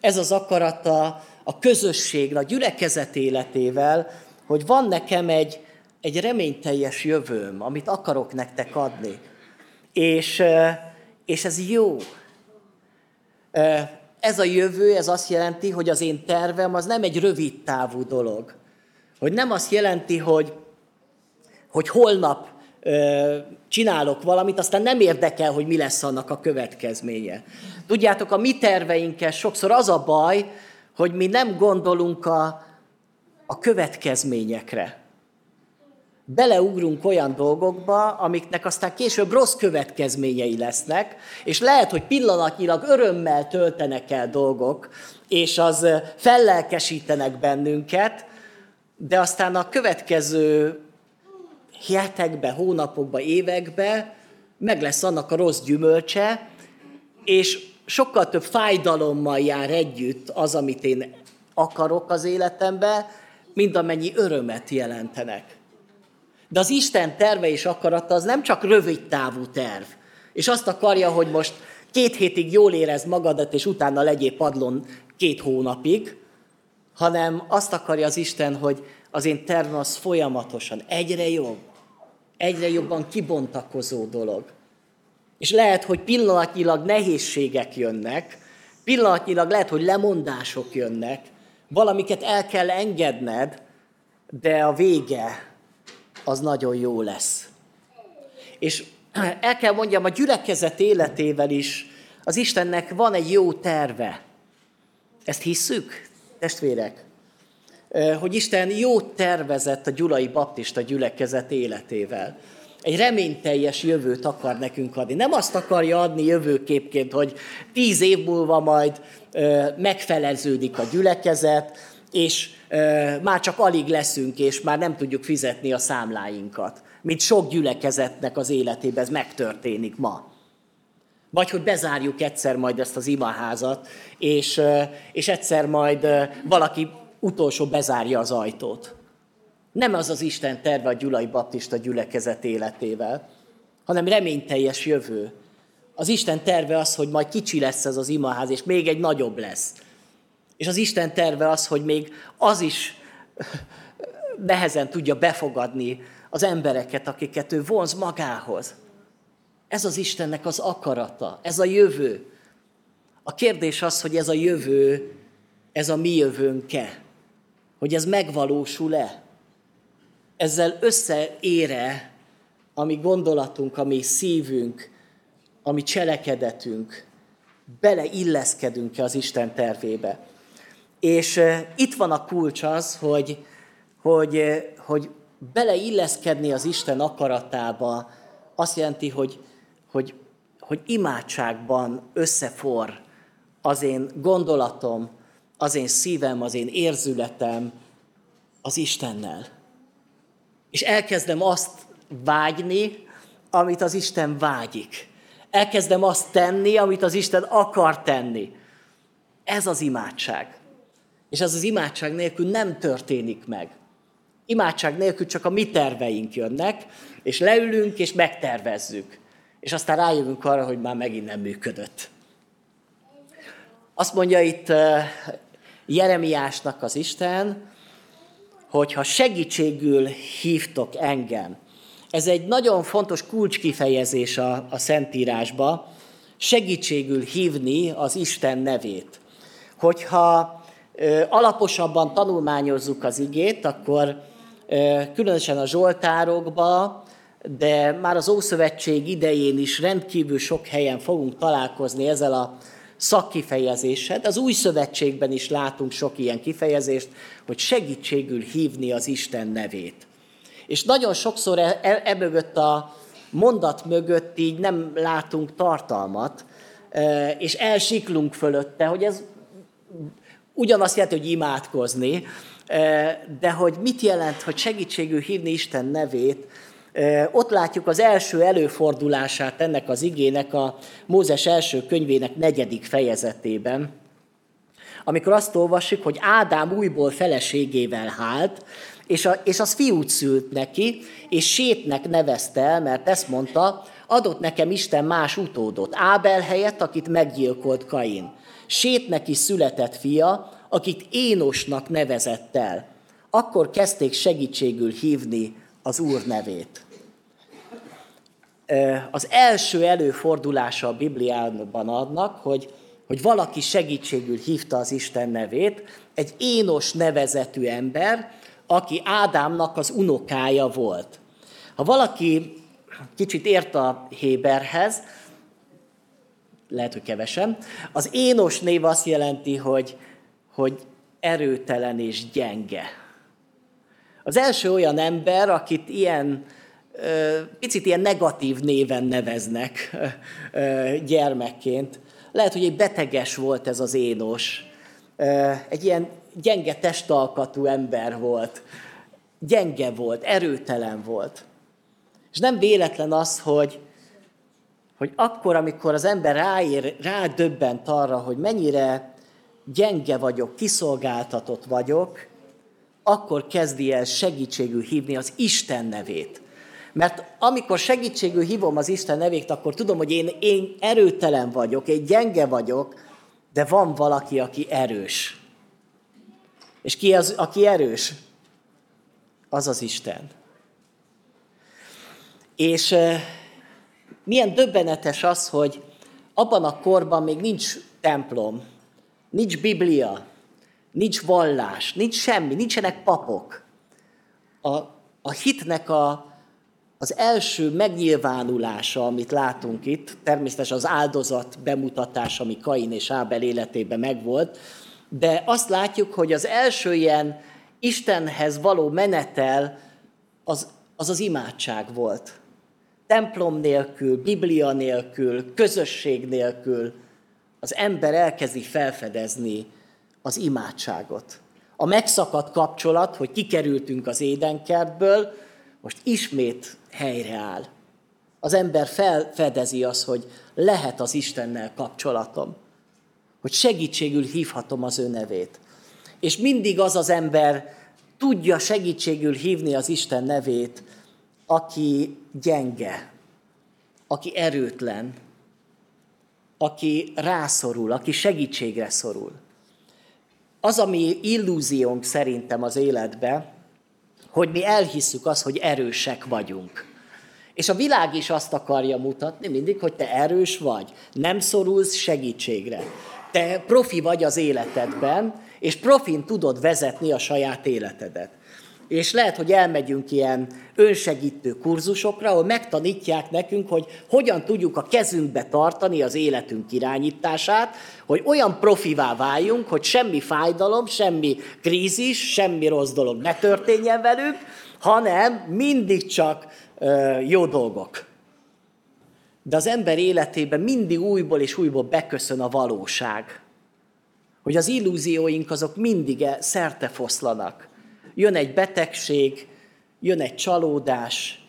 Ez az akarata a közösség, a gyülekezet életével, hogy van nekem egy, egy reményteljes jövőm, amit akarok nektek adni. És, és ez jó. Ez a jövő, ez azt jelenti, hogy az én tervem az nem egy rövid távú dolog. Hogy nem azt jelenti, hogy, hogy holnap csinálok valamit, aztán nem érdekel, hogy mi lesz annak a következménye. Tudjátok, a mi terveinkkel sokszor az a baj, hogy mi nem gondolunk a, a következményekre. Beleugrunk olyan dolgokba, amiknek aztán később rossz következményei lesznek, és lehet, hogy pillanatnyilag örömmel töltenek el dolgok, és az fellelkesítenek bennünket, de aztán a következő hetekbe, hónapokba, évekbe meg lesz annak a rossz gyümölcse, és sokkal több fájdalommal jár együtt az, amit én akarok az életembe, mint amennyi örömet jelentenek. De az Isten terve és akarata az nem csak rövid távú terv. És azt akarja, hogy most két hétig jól érezd magadat, és utána legyél padlon két hónapig, hanem azt akarja az Isten, hogy az én tervem az folyamatosan egyre jobb, egyre jobban kibontakozó dolog. És lehet, hogy pillanatnyilag nehézségek jönnek, pillanatnyilag lehet, hogy lemondások jönnek, valamiket el kell engedned, de a vége az nagyon jó lesz. És el kell mondjam, a gyülekezet életével is az Istennek van egy jó terve. Ezt hisszük, testvérek? Hogy Isten jó tervezett a gyulai baptista gyülekezet életével egy reményteljes jövőt akar nekünk adni. Nem azt akarja adni jövőképként, hogy tíz év múlva majd ö, megfeleződik a gyülekezet, és ö, már csak alig leszünk, és már nem tudjuk fizetni a számláinkat. Mint sok gyülekezetnek az életében ez megtörténik ma. Vagy hogy bezárjuk egyszer majd ezt az imaházat, és, és egyszer majd valaki utolsó bezárja az ajtót. Nem az az Isten terve a Gyulai Baptista gyülekezet életével, hanem reményteljes jövő. Az Isten terve az, hogy majd kicsi lesz ez az imaház, és még egy nagyobb lesz. És az Isten terve az, hogy még az is nehezen tudja befogadni az embereket, akiket ő vonz magához. Ez az Istennek az akarata, ez a jövő. A kérdés az, hogy ez a jövő, ez a mi jövőnk-e? Hogy ez megvalósul-e? Ezzel összeére a mi gondolatunk, a mi szívünk, a mi cselekedetünk, beleilleszkedünk-e az Isten tervébe. És itt van a kulcs az, hogy, hogy, hogy beleilleszkedni az Isten akaratába azt jelenti, hogy, hogy, hogy imádságban összefor az én gondolatom, az én szívem, az én érzületem az Istennel. És elkezdem azt vágyni, amit az Isten vágyik. Elkezdem azt tenni, amit az Isten akar tenni. Ez az imádság. És ez az imádság nélkül nem történik meg. Imádság nélkül csak a mi terveink jönnek, és leülünk, és megtervezzük. És aztán rájövünk arra, hogy már megint nem működött. Azt mondja itt eh, Jeremiásnak az Isten, hogy ha segítségül hívtok engem. Ez egy nagyon fontos kulcskifejezés a, a Szentírásba, segítségül hívni az Isten nevét. Hogyha ö, alaposabban tanulmányozzuk az igét, akkor ö, különösen a Zsoltárokba, de már az Ószövetség idején is rendkívül sok helyen fogunk találkozni ezzel a szakkifejezéssel, de az új szövetségben is látunk sok ilyen kifejezést, hogy segítségül hívni az Isten nevét. És nagyon sokszor e, e, e a mondat mögött így nem látunk tartalmat, e, és elsiklunk fölötte, hogy ez ugyanazt jelenti, hogy imádkozni, e, de hogy mit jelent, hogy segítségül hívni Isten nevét, ott látjuk az első előfordulását ennek az igének a Mózes első könyvének negyedik fejezetében, amikor azt olvassuk, hogy Ádám újból feleségével hált, és, a, és az fiút szült neki, és Sétnek nevezte el, mert ezt mondta, adott nekem Isten más utódot, Ábel helyett, akit meggyilkolt Kain. Sétnek is született fia, akit Énosnak nevezett el. Akkor kezdték segítségül hívni az Úr nevét. Az első előfordulása a Bibliában adnak, hogy, hogy valaki segítségül hívta az Isten nevét, egy Énos nevezetű ember, aki Ádámnak az unokája volt. Ha valaki kicsit ért a Héberhez, lehet, hogy kevesen, az Énos név azt jelenti, hogy, hogy erőtelen és gyenge. Az első olyan ember, akit ilyen picit ilyen negatív néven neveznek gyermekként. Lehet, hogy egy beteges volt ez az énos. Egy ilyen gyenge testalkatú ember volt. Gyenge volt, erőtelen volt. És nem véletlen az, hogy, hogy akkor, amikor az ember ráér, rádöbbent arra, hogy mennyire gyenge vagyok, kiszolgáltatott vagyok, akkor kezdi el segítségül hívni az Isten nevét. Mert amikor segítségül hívom az Isten nevét, akkor tudom, hogy én, én erőtelen vagyok, én gyenge vagyok, de van valaki, aki erős. És ki az, aki erős? Az az Isten. És milyen döbbenetes az, hogy abban a korban még nincs templom, nincs Biblia, nincs vallás, nincs semmi, nincsenek papok. A, a hitnek a, az első megnyilvánulása, amit látunk itt, természetesen az áldozat bemutatása, ami Kain és Ábel életében megvolt, de azt látjuk, hogy az első ilyen Istenhez való menetel az az, az imádság volt. Templom nélkül, Biblia nélkül, közösség nélkül az ember elkezdi felfedezni az imádságot. A megszakadt kapcsolat, hogy kikerültünk az édenkertből, most ismét helyreáll. Az ember felfedezi az, hogy lehet az Istennel kapcsolatom, hogy segítségül hívhatom az ő nevét. És mindig az az ember tudja segítségül hívni az Isten nevét, aki gyenge, aki erőtlen, aki rászorul, aki segítségre szorul. Az, ami illúziónk szerintem az életbe, hogy mi elhisszük azt, hogy erősek vagyunk. És a világ is azt akarja mutatni mindig, hogy te erős vagy, nem szorulsz segítségre. Te profi vagy az életedben, és profin tudod vezetni a saját életedet. És lehet, hogy elmegyünk ilyen önsegítő kurzusokra, ahol megtanítják nekünk, hogy hogyan tudjuk a kezünkbe tartani az életünk irányítását, hogy olyan profivá váljunk, hogy semmi fájdalom, semmi krízis, semmi rossz dolog ne történjen velünk, hanem mindig csak ö, jó dolgok. De az ember életében mindig újból és újból beköszön a valóság. Hogy az illúzióink azok mindig e szerte foszlanak. Jön egy betegség, jön egy csalódás,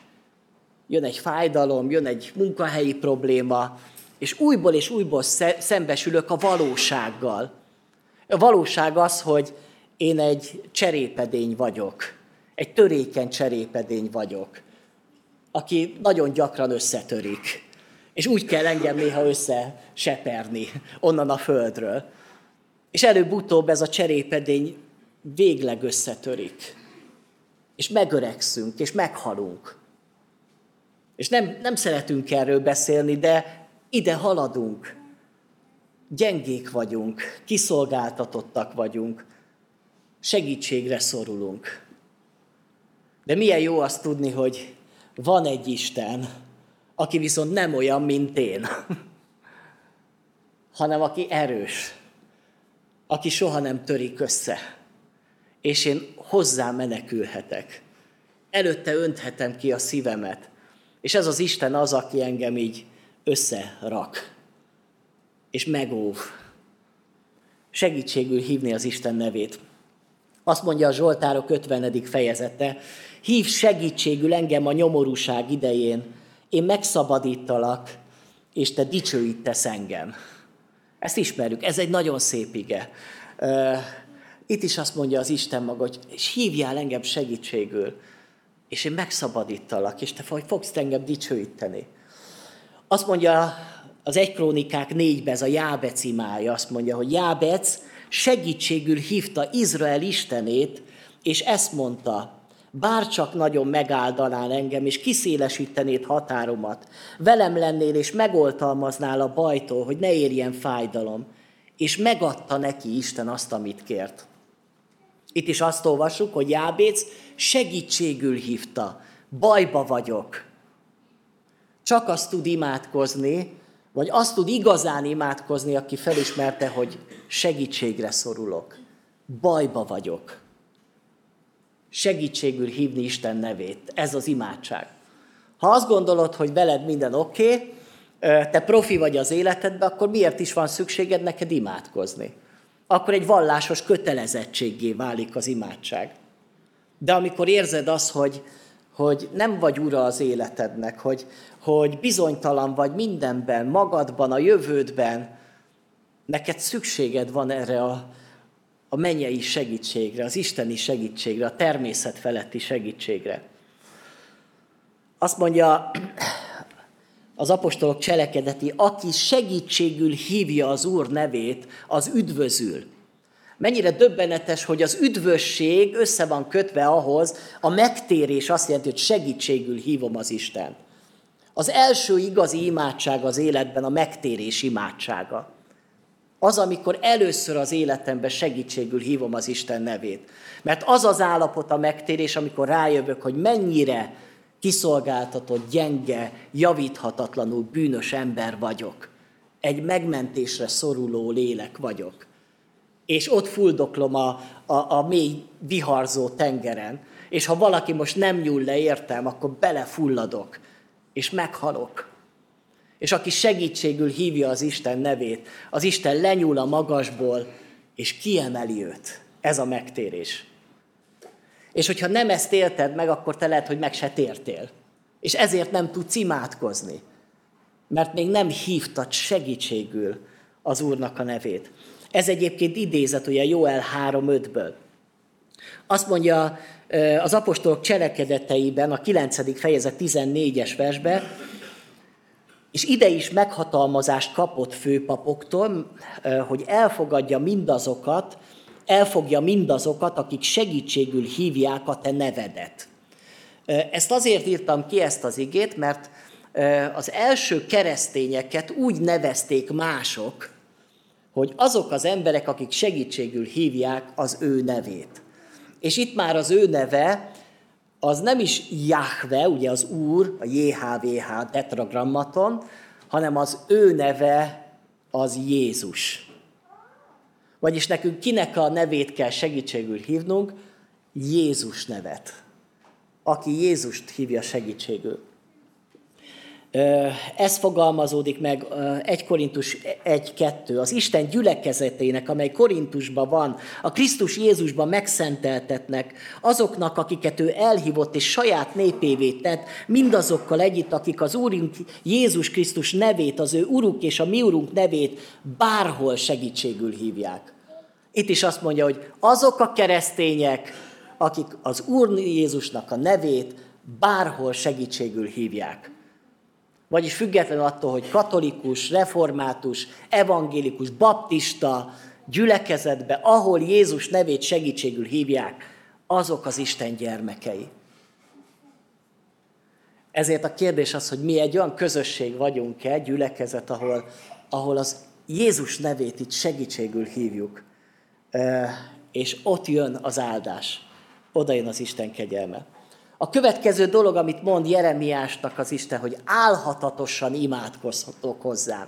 jön egy fájdalom, jön egy munkahelyi probléma, és újból és újból szembesülök a valósággal. A valóság az, hogy én egy cserépedény vagyok, egy törékeny cserépedény vagyok, aki nagyon gyakran összetörik. És úgy kell engem néha összeseperni onnan a földről. És előbb-utóbb ez a cserépedény végleg összetörik. És megöregszünk, és meghalunk. És nem, nem szeretünk erről beszélni, de ide haladunk. Gyengék vagyunk, kiszolgáltatottak vagyunk, segítségre szorulunk. De milyen jó azt tudni, hogy van egy Isten, aki viszont nem olyan, mint én, hanem aki erős, aki soha nem törik össze, és én hozzá menekülhetek. Előtte önthetem ki a szívemet, és ez az Isten az, aki engem így összerak, és megóv. Segítségül hívni az Isten nevét. Azt mondja a Zsoltárok 50. fejezete, hív segítségül engem a nyomorúság idején, én megszabadítalak, és te dicsőítesz engem. Ezt ismerjük, ez egy nagyon szép ige. Itt is azt mondja az Isten maga, hogy és hívjál engem segítségül, és én megszabadítalak, és te fogsz engem dicsőíteni. Azt mondja az egy krónikák négybe, ez a Jábec imája, azt mondja, hogy Jábec segítségül hívta Izrael Istenét, és ezt mondta, bárcsak nagyon megáldanál engem, és kiszélesítenéd határomat, velem lennél, és megoltalmaznál a bajtól, hogy ne érjen fájdalom. És megadta neki Isten azt, amit kért. Itt is azt olvassuk, hogy Jábéc segítségül hívta. Bajba vagyok. Csak azt tud imádkozni, vagy azt tud igazán imádkozni, aki felismerte, hogy segítségre szorulok. Bajba vagyok segítségül hívni Isten nevét. Ez az imádság. Ha azt gondolod, hogy veled minden oké, okay, te profi vagy az életedben, akkor miért is van szükséged neked imádkozni? Akkor egy vallásos kötelezettségé válik az imádság. De amikor érzed azt, hogy, hogy nem vagy ura az életednek, hogy, hogy bizonytalan vagy mindenben, magadban, a jövődben, neked szükséged van erre a, a mennyei segítségre, az isteni segítségre, a természet feletti segítségre. Azt mondja az apostolok cselekedeti, aki segítségül hívja az Úr nevét, az üdvözül. Mennyire döbbenetes, hogy az üdvösség össze van kötve ahhoz, a megtérés azt jelenti, hogy segítségül hívom az Isten. Az első igazi imádság az életben a megtérés imádsága az, amikor először az életemben segítségül hívom az Isten nevét. Mert az az állapot a megtérés, amikor rájövök, hogy mennyire kiszolgáltatott, gyenge, javíthatatlanul bűnös ember vagyok. Egy megmentésre szoruló lélek vagyok. És ott fuldoklom a, a, a mély viharzó tengeren, és ha valaki most nem nyúl le értem, akkor belefulladok, és meghalok és aki segítségül hívja az Isten nevét, az Isten lenyúl a magasból, és kiemeli őt. Ez a megtérés. És hogyha nem ezt élted meg, akkor te lehet, hogy meg se tértél. És ezért nem tudsz imádkozni. Mert még nem hívtad segítségül az Úrnak a nevét. Ez egyébként idézet ugye Joel 3.5-ből. Azt mondja az apostolok cselekedeteiben, a 9. fejezet 14-es versben, és ide is meghatalmazást kapott főpapoktól, hogy elfogadja mindazokat, elfogja mindazokat, akik segítségül hívják a te nevedet. Ezt azért írtam ki ezt az igét, mert az első keresztényeket úgy nevezték mások, hogy azok az emberek, akik segítségül hívják az ő nevét. És itt már az ő neve, az nem is Jahve, ugye az Úr, a JHVH tetragrammaton, hanem az ő neve az Jézus. Vagyis nekünk kinek a nevét kell segítségül hívnunk? Jézus nevet. Aki Jézust hívja segítségül. Ez fogalmazódik meg 1 Korintus 1-2, az Isten gyülekezetének, amely Korintusban van, a Krisztus Jézusban megszenteltetnek, azoknak, akiket ő elhívott és saját népévé tett, mindazokkal együtt, akik az Úrunk Jézus Krisztus nevét, az ő Uruk és a mi Urunk nevét bárhol segítségül hívják. Itt is azt mondja, hogy azok a keresztények, akik az Úr Jézusnak a nevét bárhol segítségül hívják. Vagyis független attól, hogy katolikus, református, evangélikus, baptista gyülekezetbe, ahol Jézus nevét segítségül hívják, azok az Isten gyermekei. Ezért a kérdés az, hogy mi egy olyan közösség vagyunk-e, gyülekezet, ahol, ahol az Jézus nevét itt segítségül hívjuk, és ott jön az áldás, oda jön az Isten kegyelme. A következő dolog, amit mond Jeremiásnak az Isten, hogy álhatatosan imádkozhatok hozzám.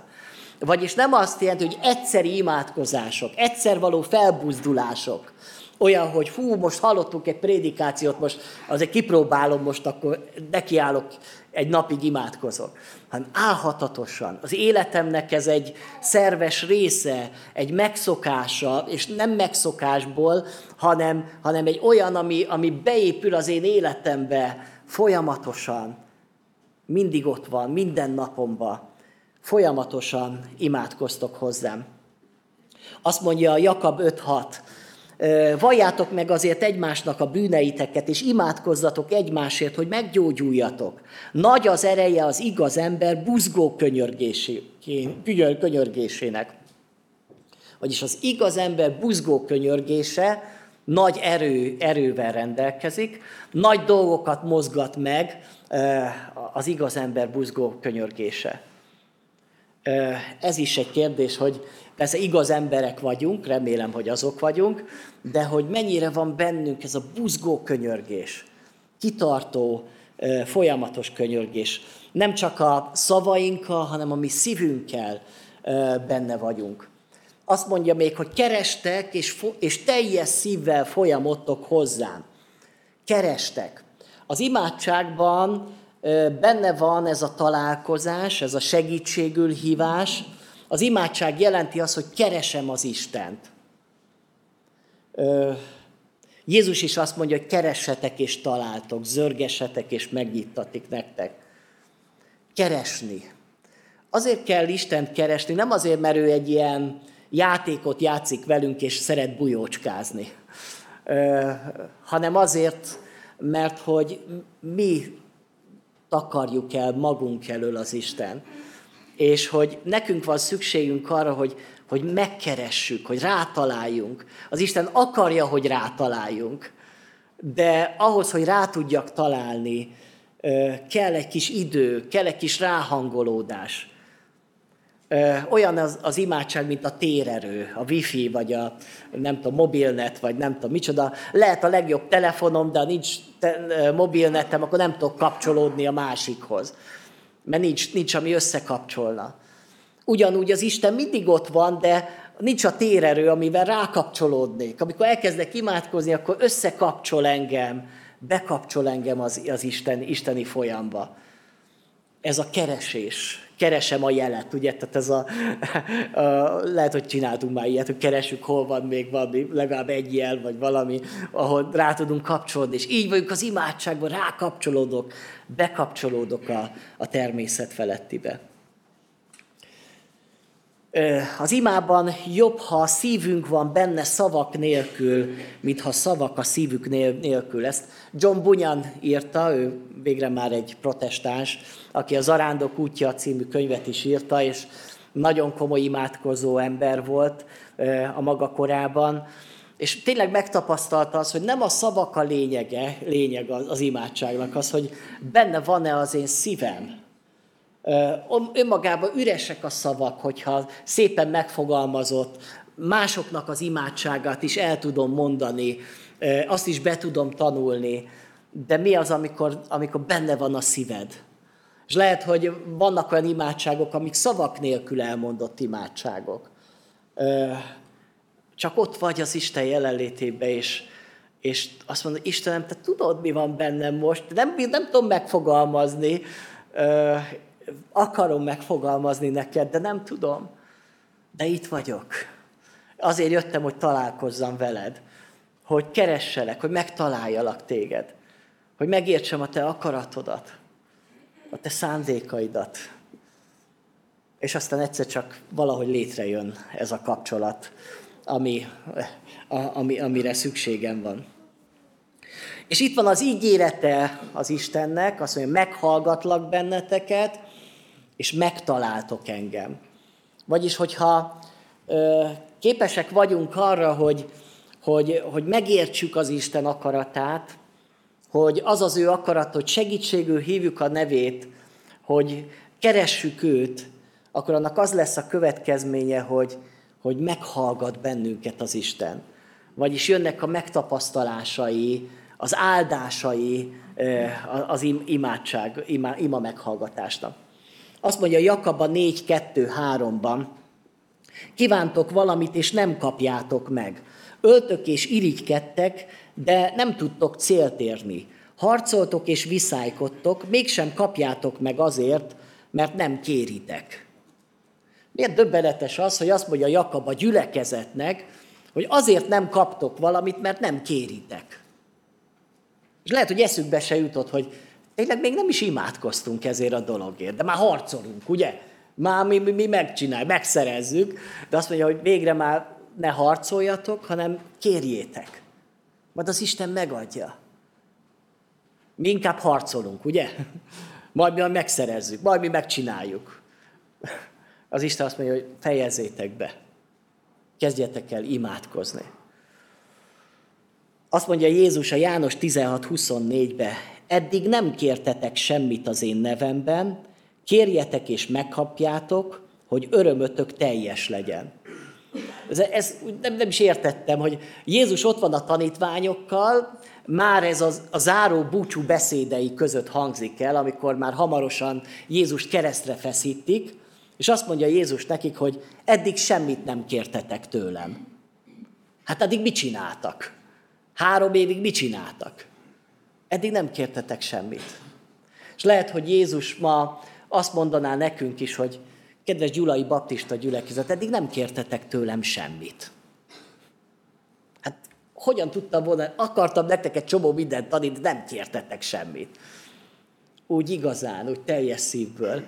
Vagyis nem azt jelenti, hogy egyszeri imádkozások, egyszer való felbuzdulások, olyan, hogy hú, most hallottunk egy prédikációt, most azért kipróbálom, most akkor nekiállok, egy napig imádkozok. Hanem álhatatosan. Az életemnek ez egy szerves része, egy megszokása, és nem megszokásból, hanem, hanem egy olyan, ami, ami beépül az én életembe folyamatosan. Mindig ott van, minden napomban. Folyamatosan imádkoztok hozzám. Azt mondja Jakab 5.6, Valljátok meg azért egymásnak a bűneiteket, és imádkozzatok egymásért, hogy meggyógyuljatok. Nagy az ereje az igaz ember buzgó könyörgésének. Vagyis az igaz ember buzgó könyörgése nagy erő, erővel rendelkezik, nagy dolgokat mozgat meg az igaz ember buzgó könyörgése. Ez is egy kérdés, hogy Persze igaz emberek vagyunk, remélem, hogy azok vagyunk, de hogy mennyire van bennünk ez a buzgó könyörgés, kitartó, folyamatos könyörgés. Nem csak a szavainkkal, hanem a mi szívünkkel benne vagyunk. Azt mondja még, hogy kerestek, és, és teljes szívvel folyamodtok hozzám. Kerestek. Az imádságban benne van ez a találkozás, ez a segítségül hívás, az imádság jelenti azt, hogy keresem az Istent. Jézus is azt mondja, hogy keressetek és találtok, zörgessetek és megnyittatik nektek. Keresni. Azért kell Istent keresni, nem azért, mert ő egy ilyen játékot játszik velünk és szeret bujócskázni, hanem azért, mert hogy mi takarjuk el magunk elől az Isten és hogy nekünk van szükségünk arra, hogy, hogy megkeressük, hogy rátaláljunk. Az Isten akarja, hogy rátaláljunk, de ahhoz, hogy rá tudjak találni, kell egy kis idő, kell egy kis ráhangolódás. Olyan az, az imádság, mint a térerő, a wifi, vagy a nem tudom, mobilnet, vagy nem tudom micsoda. Lehet a legjobb telefonom, de ha nincs te, mobilnetem, akkor nem tudok kapcsolódni a másikhoz mert nincs, nincs ami összekapcsolna. Ugyanúgy az Isten mindig ott van, de nincs a térerő, amivel rákapcsolódnék. Amikor elkezdek imádkozni, akkor összekapcsol engem, bekapcsol engem az, az Isten, isteni folyamba. Ez a keresés. Keresem a jelet, ugye? Tehát ez a, a, lehet, hogy csináltunk már ilyet, hogy keresünk, hol van még valami, legalább egy jel, vagy valami, ahol rá tudunk kapcsolódni. És így vagyunk az imádságban, rákapcsolódok, bekapcsolódok a, a természet felettibe. Az imában jobb, ha a szívünk van benne szavak nélkül, mint ha szavak a szívük nélkül. Ezt John Bunyan írta, ő végre már egy protestáns, aki a Zarándok útja című könyvet is írta, és nagyon komoly imádkozó ember volt a maga korában, és tényleg megtapasztalta az, hogy nem a szavak a lényege, lényeg az imádságnak, az, hogy benne van-e az én szívem, önmagában üresek a szavak, hogyha szépen megfogalmazott, másoknak az imádságát is el tudom mondani, azt is be tudom tanulni, de mi az, amikor, amikor benne van a szíved? És lehet, hogy vannak olyan imádságok, amik szavak nélkül elmondott imádságok. Csak ott vagy az Isten jelenlétében, és, és azt mondod, Istenem, te tudod, mi van bennem most, nem, nem tudom megfogalmazni, akarom megfogalmazni neked, de nem tudom. De itt vagyok. Azért jöttem, hogy találkozzam veled, hogy keresselek, hogy megtaláljalak téged, hogy megértsem a te akaratodat, a te szándékaidat. És aztán egyszer csak valahogy létrejön ez a kapcsolat, ami, ami, amire szükségem van. És itt van az ígérete az Istennek, azt mondja, meghallgatlak benneteket, és megtaláltok engem. Vagyis, hogyha ö, képesek vagyunk arra, hogy, hogy, hogy megértsük az Isten akaratát, hogy az az ő akarat, hogy segítségül hívjuk a nevét, hogy keressük őt, akkor annak az lesz a következménye, hogy, hogy meghallgat bennünket az Isten. Vagyis jönnek a megtapasztalásai, az áldásai az imádság, ima, ima meghallgatásnak. Azt mondja Jakab 4.2.3-ban, kívántok valamit, és nem kapjátok meg. Öltök és irigykedtek, de nem tudtok célt érni. Harcoltok és viszálykodtok, mégsem kapjátok meg azért, mert nem kéritek. Miért döbbenetes az, hogy azt mondja Jakab a gyülekezetnek, hogy azért nem kaptok valamit, mert nem kéritek. És lehet, hogy eszükbe se jutott, hogy tényleg még nem is imádkoztunk ezért a dologért, de már harcolunk, ugye? Már mi, mi, mi megcsináljuk, megszerezzük, de azt mondja, hogy végre már ne harcoljatok, hanem kérjétek. Majd az Isten megadja. Mi inkább harcolunk, ugye? Majd mi megszerezzük, majd mi megcsináljuk. Az Isten azt mondja, hogy fejezzétek be. Kezdjetek el imádkozni. Azt mondja Jézus a János 16.24-be, eddig nem kértetek semmit az én nevemben, kérjetek és megkapjátok, hogy örömötök teljes legyen. Ez, ez nem, nem is értettem, hogy Jézus ott van a tanítványokkal, már ez az, a záró búcsú beszédei között hangzik el, amikor már hamarosan Jézust keresztre feszítik, és azt mondja Jézus nekik, hogy eddig semmit nem kértetek tőlem. Hát addig mit csináltak? Három évig mit csináltak? Eddig nem kértetek semmit. És lehet, hogy Jézus ma azt mondaná nekünk is, hogy kedves Gyulai Baptista gyülekezet, eddig nem kértetek tőlem semmit. Hát hogyan tudtam volna, akartam nektek egy csomó mindent adni, de nem kértetek semmit. Úgy igazán, úgy teljes szívből.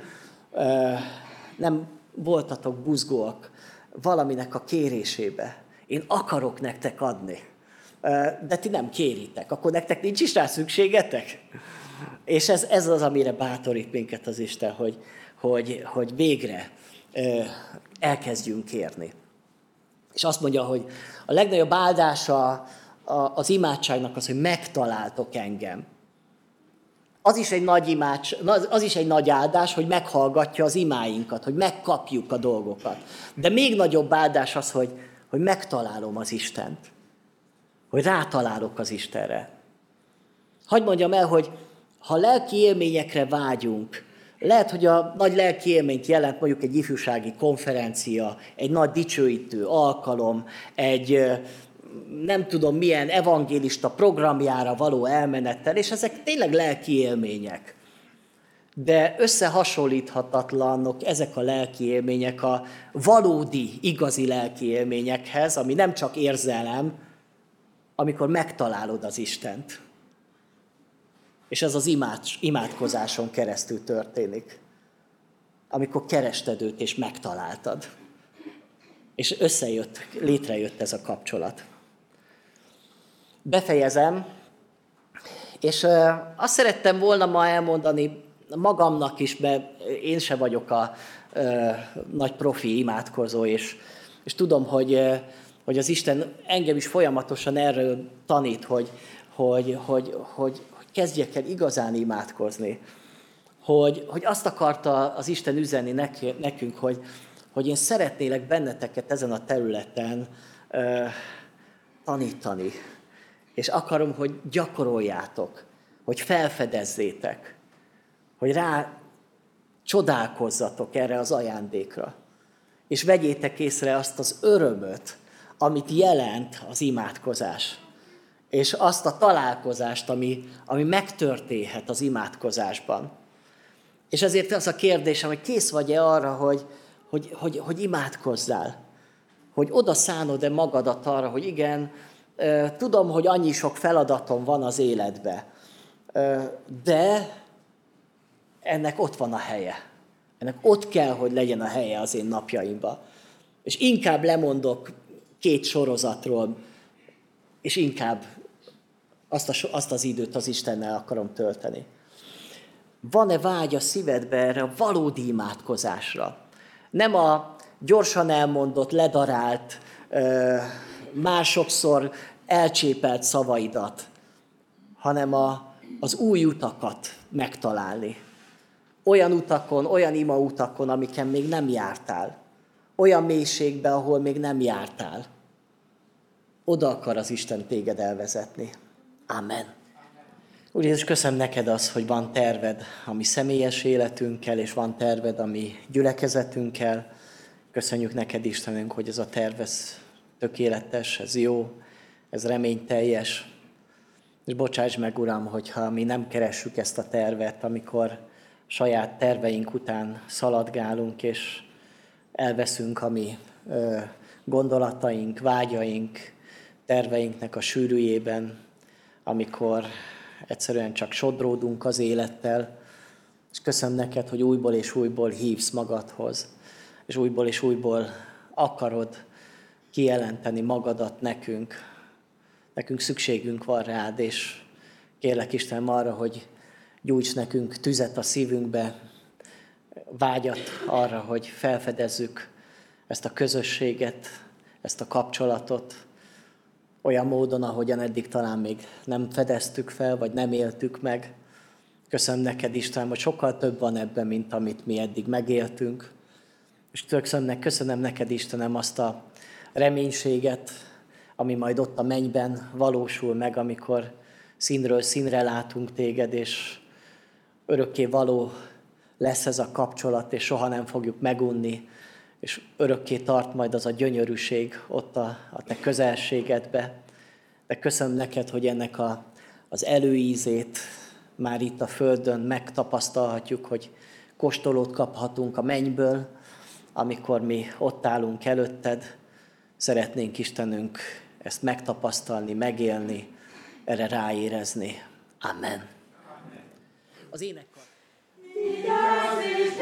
Nem voltatok buzgóak valaminek a kérésébe. Én akarok nektek adni de ti nem kéritek, akkor nektek nincs is rá szükségetek? És ez, ez az, amire bátorít minket az Isten, hogy, hogy, hogy végre elkezdjünk kérni. És azt mondja, hogy a legnagyobb áldása az imádságnak az, hogy megtaláltok engem. Az is egy nagy imács, az is egy nagy áldás, hogy meghallgatja az imáinkat, hogy megkapjuk a dolgokat. De még nagyobb áldás az, hogy, hogy megtalálom az Istent hogy rátalálok az Istenre. Hagy mondjam el, hogy ha lelki élményekre vágyunk, lehet, hogy a nagy lelki élményt jelent mondjuk egy ifjúsági konferencia, egy nagy dicsőítő alkalom, egy nem tudom milyen evangélista programjára való elmenettel, és ezek tényleg lelki élmények. De összehasonlíthatatlanok ezek a lelki élmények a valódi, igazi lelki élményekhez, ami nem csak érzelem, amikor megtalálod az Istent. És ez az imád, imádkozáson keresztül történik. Amikor kerested őt és megtaláltad. És összejött, létrejött ez a kapcsolat. Befejezem, és azt szerettem volna ma elmondani magamnak is, mert én se vagyok a nagy profi imádkozó, és, és tudom, hogy, hogy az Isten engem is folyamatosan erről tanít, hogy, hogy, hogy, hogy, hogy kezdjek el igazán imádkozni. Hogy, hogy azt akarta az Isten üzenni nekünk, hogy, hogy én szeretnélek benneteket ezen a területen ö, tanítani. És akarom, hogy gyakoroljátok, hogy felfedezzétek, hogy rá csodálkozzatok erre az ajándékra. És vegyétek észre azt az örömöt, amit jelent az imádkozás. És azt a találkozást, ami, ami megtörténhet az imádkozásban. És ezért az a kérdésem, hogy kész vagy-e arra, hogy, hogy, hogy, hogy imádkozzál? Hogy oda szánod-e magadat arra, hogy igen, tudom, hogy annyi sok feladatom van az életbe, de ennek ott van a helye. Ennek ott kell, hogy legyen a helye az én napjaimban. És inkább lemondok két sorozatról, és inkább azt, a, azt az időt az Istennel akarom tölteni. Van-e vágy a szívedbe erre a valódi imádkozásra? Nem a gyorsan elmondott, ledarált, másokszor elcsépelt szavaidat, hanem a, az új utakat megtalálni. Olyan utakon, olyan ima utakon, amiken még nem jártál olyan mélységbe, ahol még nem jártál. Oda akar az Isten téged elvezetni. Amen. Úr Jézus, köszönöm neked az, hogy van terved a mi személyes életünkkel, és van terved a mi gyülekezetünkkel. Köszönjük neked, Istenünk, hogy ez a terv, ez tökéletes, ez jó, ez reményteljes. És bocsáss meg, Uram, hogyha mi nem keressük ezt a tervet, amikor saját terveink után szaladgálunk, és elveszünk a mi gondolataink, vágyaink, terveinknek a sűrűjében, amikor egyszerűen csak sodródunk az élettel, és köszönöm neked, hogy újból és újból hívsz magadhoz, és újból és újból akarod kijelenteni magadat nekünk. Nekünk szükségünk van rád, és kérlek Isten arra, hogy gyújts nekünk tüzet a szívünkbe, vágyat arra, hogy felfedezzük ezt a közösséget, ezt a kapcsolatot olyan módon, ahogyan eddig talán még nem fedeztük fel, vagy nem éltük meg. Köszönöm neked, Isten, hogy sokkal több van ebben, mint amit mi eddig megéltünk. És köszönöm, köszönöm neked, Istenem, azt a reménységet, ami majd ott a mennyben valósul meg, amikor színről színre látunk téged, és örökké való lesz ez a kapcsolat, és soha nem fogjuk megunni, és örökké tart majd az a gyönyörűség ott a, a te közelségedbe. De köszönöm neked, hogy ennek a, az előízét már itt a Földön megtapasztalhatjuk, hogy kóstolót kaphatunk a mennyből, amikor mi ott állunk előtted. Szeretnénk Istenünk ezt megtapasztalni, megélni, erre ráérezni. Amen. Az énekkar. Vigyázz és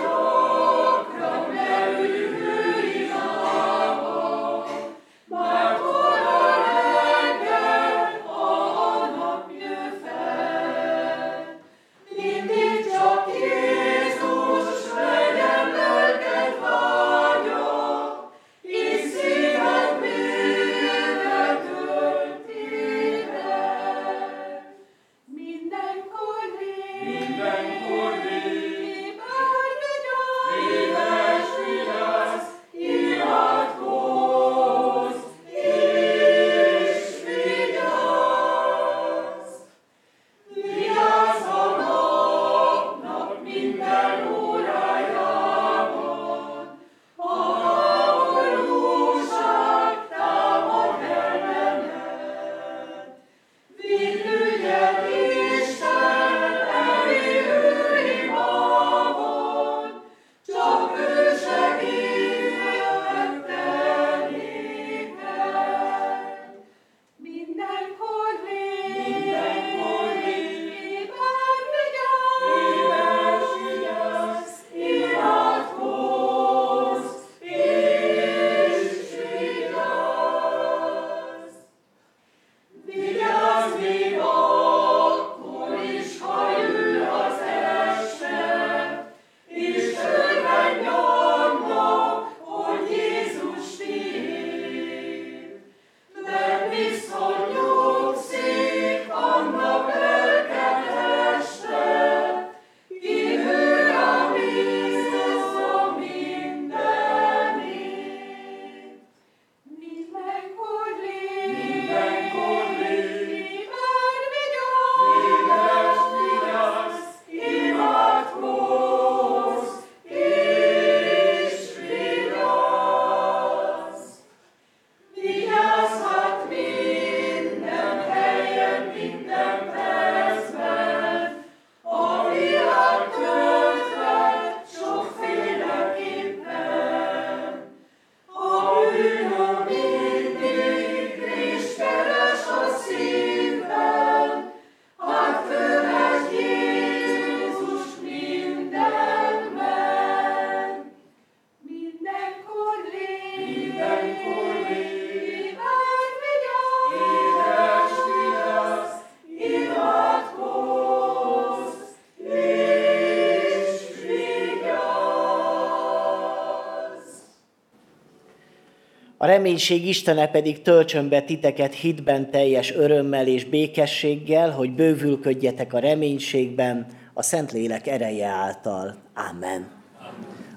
reménység Istene pedig töltsön be titeket hitben teljes örömmel és békességgel, hogy bővülködjetek a reménységben a Szentlélek ereje által. Amen.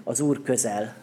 Az Úr közel